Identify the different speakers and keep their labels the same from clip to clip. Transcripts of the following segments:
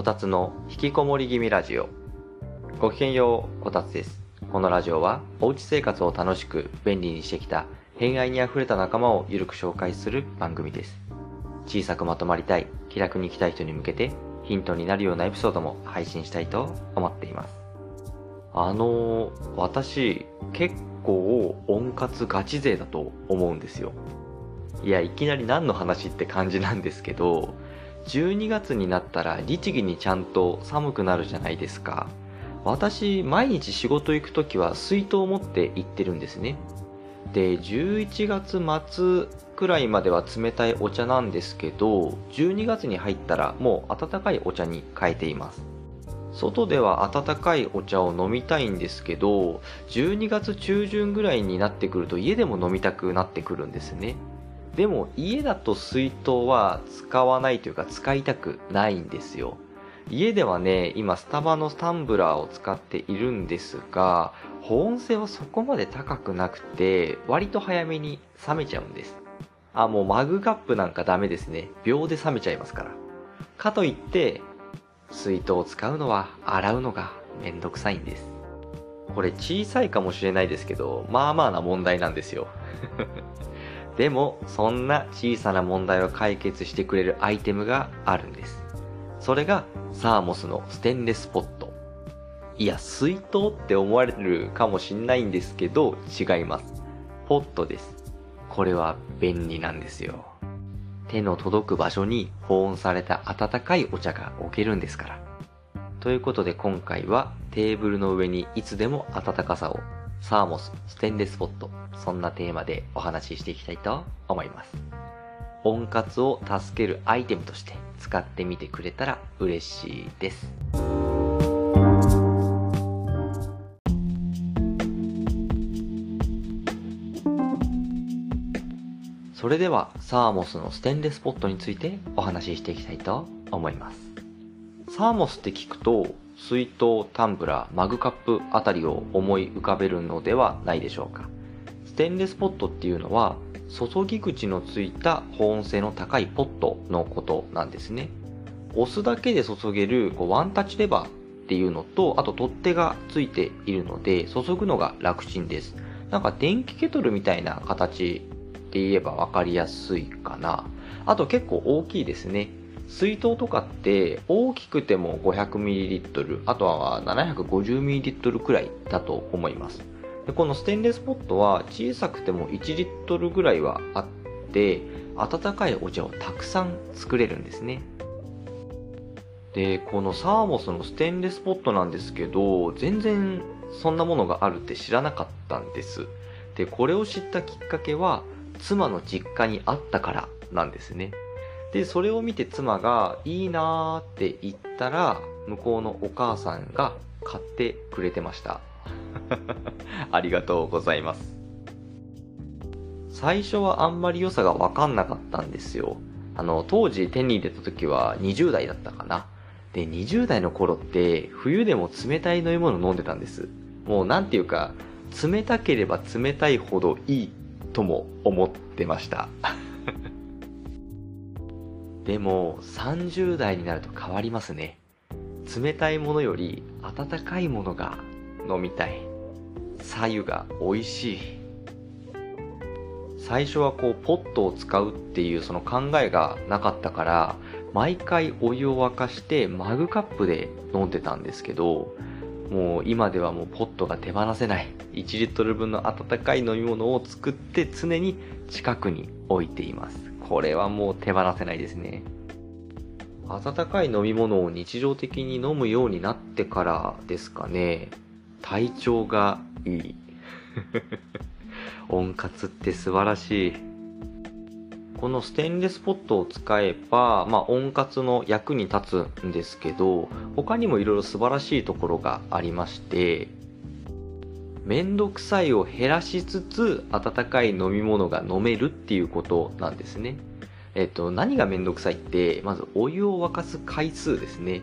Speaker 1: こたつの引きこもり気味ラジオ。ごきげんようこたつです。このラジオはおうち生活を楽しく便利にしてきた偏愛にあふれた仲間をゆるく紹介する番組です。小さくまとまりたい気楽に生きたい人に向けてヒントになるようなエピソードも配信したいと思っています。あのー、私結構温活ガチ勢だと思うんですよ。いやいきなり何の話って感じなんですけど12月になったら律儀にちゃんと寒くなるじゃないですか。私毎日仕事行く時は水筒を持って行ってるんですね。で11月末くらいまでは冷たいお茶なんですけど12月に入ったらもう温かいお茶に変えています。外では温かいお茶を飲みたいんですけど12月中旬ぐらいになってくると家でも飲みたくなってくるんですね。でも家だと水筒は使わないというか使いたくないんですよ。家ではね今スタバのタンブラーを使っているんですが保温性はそこまで高くなくて割と早めに冷めちゃうんです。あもうマグカップなんかダメですね。秒で冷めちゃいますから。かといって水筒を使うのは洗うのがめんどくさいんです。これ小さいかもしれないですけどまあまあな問題なんですよ。でもそんな小さな問題を解決してくれるアイテムがあるんです。それがサーモスのステンレスポット。いや水筒って思われるかもしんないんですけど違います。ポットです。これは便利なんですよ。手の届く場所に保温された温かいお茶が置けるんですから。ということで今回はテーブルの上にいつでも温かさをサーモスステンレスポット。そんなテーマでお話ししていきたいと思います。温活を助けるアイテムとして使ってみてくれたら嬉しいです。それではサーモスのステンレスポットについてお話ししていきたいと思います。サーモスって聞くと水筒、タンブラー、マグカップあたりを思い浮かべるのではないでしょうか。ステンレスポットっていうのは、注ぎ口のついた保温性の高いポットのことなんですね。押すだけで注げるこうワンタッチレバーっていうのと、あと取っ手がついているので、注ぐのが楽ちんです。なんか電気ケトルみたいな形って言えば分かりやすいかな。あと結構大きいですね。水筒とかって大きくても 500ml あとは 750ml くらいだと思いますでこのステンレスポットは小さくても1リットルぐらいはあって温かいお茶をたくさん作れるんですね。でこのサーモスのステンレスポットなんですけど全然そんなものがあるって知らなかったんです。でこれを知ったきっかけは妻の実家にあったからなんですね。で、それを見て妻がいいなーって言ったら、向こうのお母さんが買ってくれてました。ありがとうございます。最初はあんまり良さがわかんなかったんですよ。あの、当時手に入れた時は20代だったかな。で、20代の頃って冬でも冷たい飲み物飲んでたんです。もうなんていうか、冷たければ冷たいほどいいとも思ってました。でも30代になると変わりますね冷たいものより温かいものが飲みたい左右が美味しい最初はこうポットを使うっていうその考えがなかったから毎回お湯を沸かしてマグカップで飲んでたんですけどもう今ではもうポットが手放せない1リットル分の温かい飲み物を作って常に近くに置いていますこれはもう手放せないですね。温かい飲み物を日常的に飲むようになってからですかね。体調がいい。温活って素晴らしい。このステンレスポットを使えば、まあ、温活の役に立つんですけど、他にもいろいろ素晴らしいところがありまして、めんどくさいを減らしつつ温かい飲み物が飲めるっていうことなんですね。えっと、何がめんどくさいって、まずお湯を沸かす回数ですね。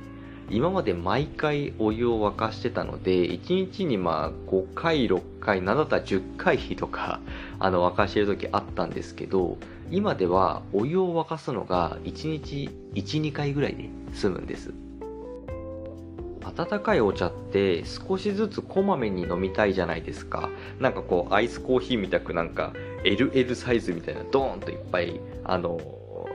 Speaker 1: 今まで毎回お湯を沸かしてたので、1日にまあ5回、6回、7だったら10回とか、あの沸かしてる時あったんですけど、今ではお湯を沸かすのが1日1、2回ぐらいで済むんです。温かいお茶って少しずつこまめに飲みたいじゃないですか。なんかこうアイスコーヒーみたくなんか LL サイズみたいなドーンといっぱいあの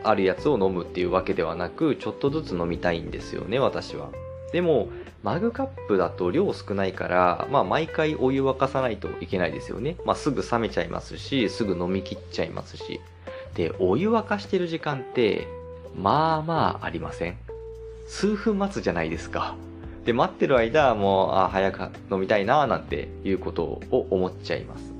Speaker 1: あるやつを飲むっていうわけではなくちょっとずつ飲みたいんですよね私は。でもマグカップだと量少ないから、まあ毎回お湯沸かさないといけないですよね。まあすぐ冷めちゃいますし、すぐ飲み切っちゃいますし。で、お湯沸かしてる時間って、まあまあありません数分待つじゃないですか。で、待ってる間、もう、あ、早く飲みたいな、なんていうことを思っちゃいます。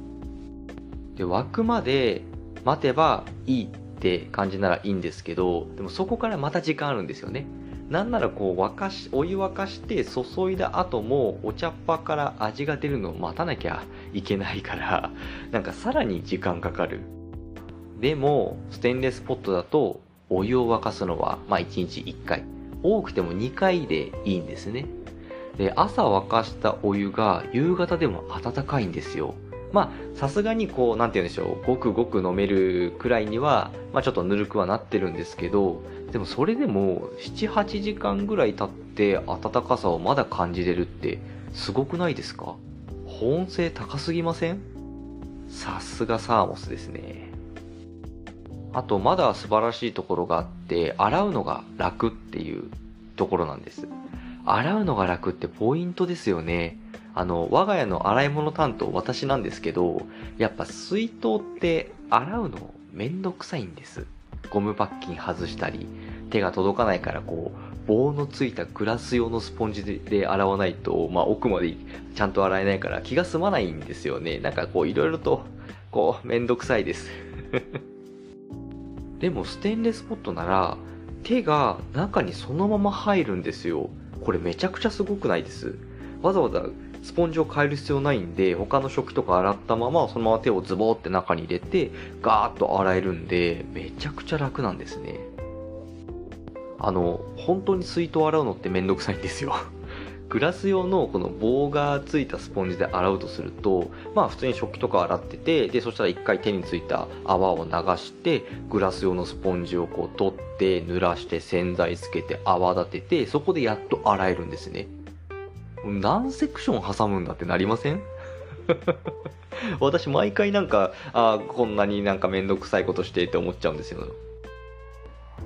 Speaker 1: で、沸くまで待てばいいっって感じならいいんですけど、でもそこからまた時間あるんですよね。なんならこう沸かし、お湯沸かして注いだ後もお茶っ葉から味が出るのを待たなきゃいけないから、なんかさらに時間かかる。でも、ステンレスポットだとお湯を沸かすのは、まあ1日1回。多くても2回でいいんですね。で、朝沸かしたお湯が夕方でも温かいんですよ。まあ、さすがにこう、なんて言うんでしょう、ごくごく飲めるくらいには、まあちょっとぬるくはなってるんですけど、でもそれでも、7、8時間ぐらい経って温かさをまだ感じれるって、すごくないですか？保温性高すぎません？さすがサーモスですね。あと、まだ素晴らしいところがあって、洗うのが楽っていうところなんです。洗うのが楽ってポイントですよね。あの、我が家の洗い物担当私なんですけど、やっぱ水筒って洗うのめんどくさいんです。ゴムパッキン外したり、手が届かないからこう、棒のついたグラス用のスポンジで洗わないと、まあ奥までちゃんと洗えないから気が済まないんですよね。なんかこういろいろと、こう、めんどくさいです。でもステンレスポットなら手が中にそのまま入るんですよ。これめちゃくちゃすごくないですわざわざスポンジを変える必要ないんで、他の食器とか洗ったまま、そのまま手をズボーって中に入れて、ガーッと洗えるんで、めちゃくちゃ楽なんですね。あの、本当に水筒洗うのってめんどくさいんですよ。グラス用のこの棒がついたスポンジで洗うとすると、まあ普通に食器とか洗ってて、で、そしたら一回手についた泡を流して、グラス用のスポンジをこう取って、濡らして洗剤つけて泡立てて、そこでやっと洗えるんですね。何セクション挟むんだってなりません？私毎回なんか、ああ、こんなになんかめんどくさいことしてって思っちゃうんですよ。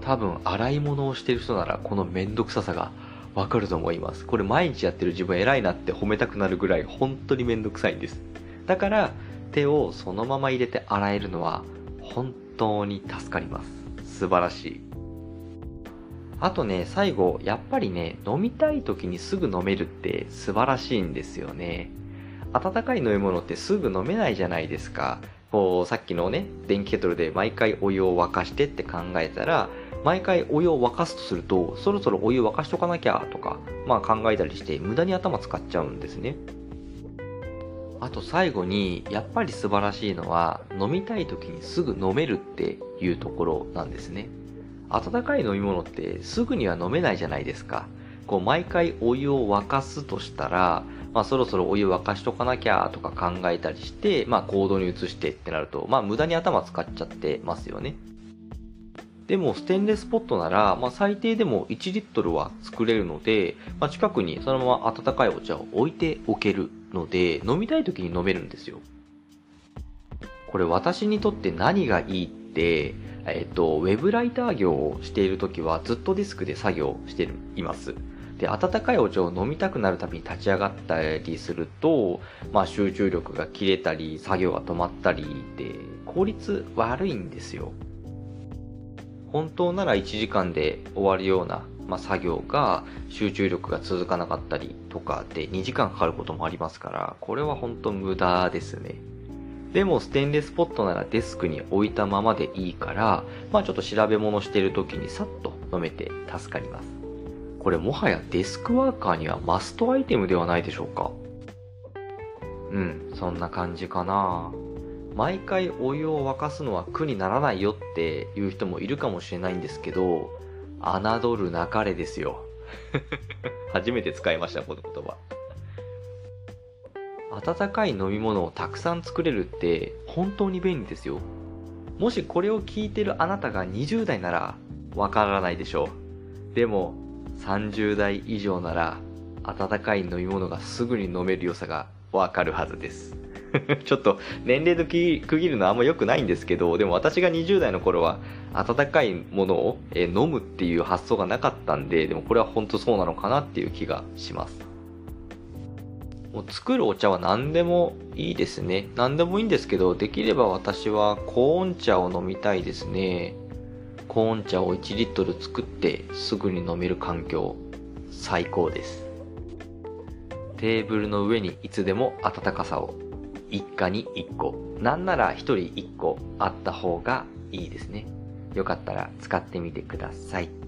Speaker 1: 多分洗い物をしてる人ならこのめんどくささがわかると思います。これ毎日やってる自分偉いなって褒めたくなるぐらい本当にめんどくさいんです。だから手をそのまま入れて洗えるのは本当に助かります。素晴らしい。あとね、最後、やっぱりね、飲みたい時にすぐ飲めるって素晴らしいんですよね。温かい飲み物ってすぐ飲めないじゃないですか。こう、さっきのね、電気ケトルで毎回お湯を沸かしてって考えたら、毎回お湯を沸かすとすると、そろそろお湯沸かしとかなきゃとか、まあ考えたりして無駄に頭使っちゃうんですね。あと最後に、やっぱり素晴らしいのは、飲みたい時にすぐ飲めるっていうところなんですね。温かい飲み物ってすぐには飲めないじゃないですか。こう毎回お湯を沸かすとしたら、まあそろそろお湯沸かしとかなきゃとか考えたりして、まあ行動に移してってなると、まあ無駄に頭使っちゃってますよね。でもステンレスポットなら、まあ、最低でも1リットルは作れるので、まあ、近くにそのまま温かいお茶を置いておけるので、飲みたい時に飲めるんですよ。これ私にとって何がいいって、えっ、と、ウェブライター業をしている時はずっとデスクで作業しています。で、温かいお茶を飲みたくなるたびに立ち上がったりすると、まあ集中力が切れたり、作業が止まったりで、効率悪いんですよ。本当なら1時間で終わるような、まあ、作業が集中力が続かなかったりとかで2時間かかることもありますから、これは本当無駄ですね。でもステンレスポットならデスクに置いたままでいいから、まあちょっと調べ物してる時にさっと飲めて助かります。これもはやデスクワーカーにはマストアイテムではないでしょうか。うん、そんな感じかな毎回お湯を沸かすのは苦にならないよっていう人もいるかもしれないんですけど、侮るなかれですよ。初めて使いました、この言葉。温かい飲み物をたくさん作れるって本当に便利ですよ。もしこれを聞いてるあなたが20代ならわからないでしょう。でも30代以上なら温かい飲み物がすぐに飲める良さがわかるはずです。ちょっと年齢で区切るのはあんま良くないんですけど、でも私が20代の頃は温かいものを飲むっていう発想がなかったんで、でもこれは本当そうなのかなっていう気がします。もう作るお茶は何でもいいですね。何でもいいんですけど、できれば私はコーン茶を飲みたいですね。コーン茶を1リットル作ってすぐに飲める環境、最高です。テーブルの上にいつでも温かさを。一家に1個。なんなら1人1個あった方がいいですね。よかったら使ってみてくださ。い。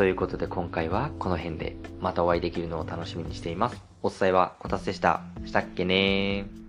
Speaker 1: ということで今回はこの辺でまたお会いできるのを楽しみにしています。お伝えはこたつでした。したっけねー。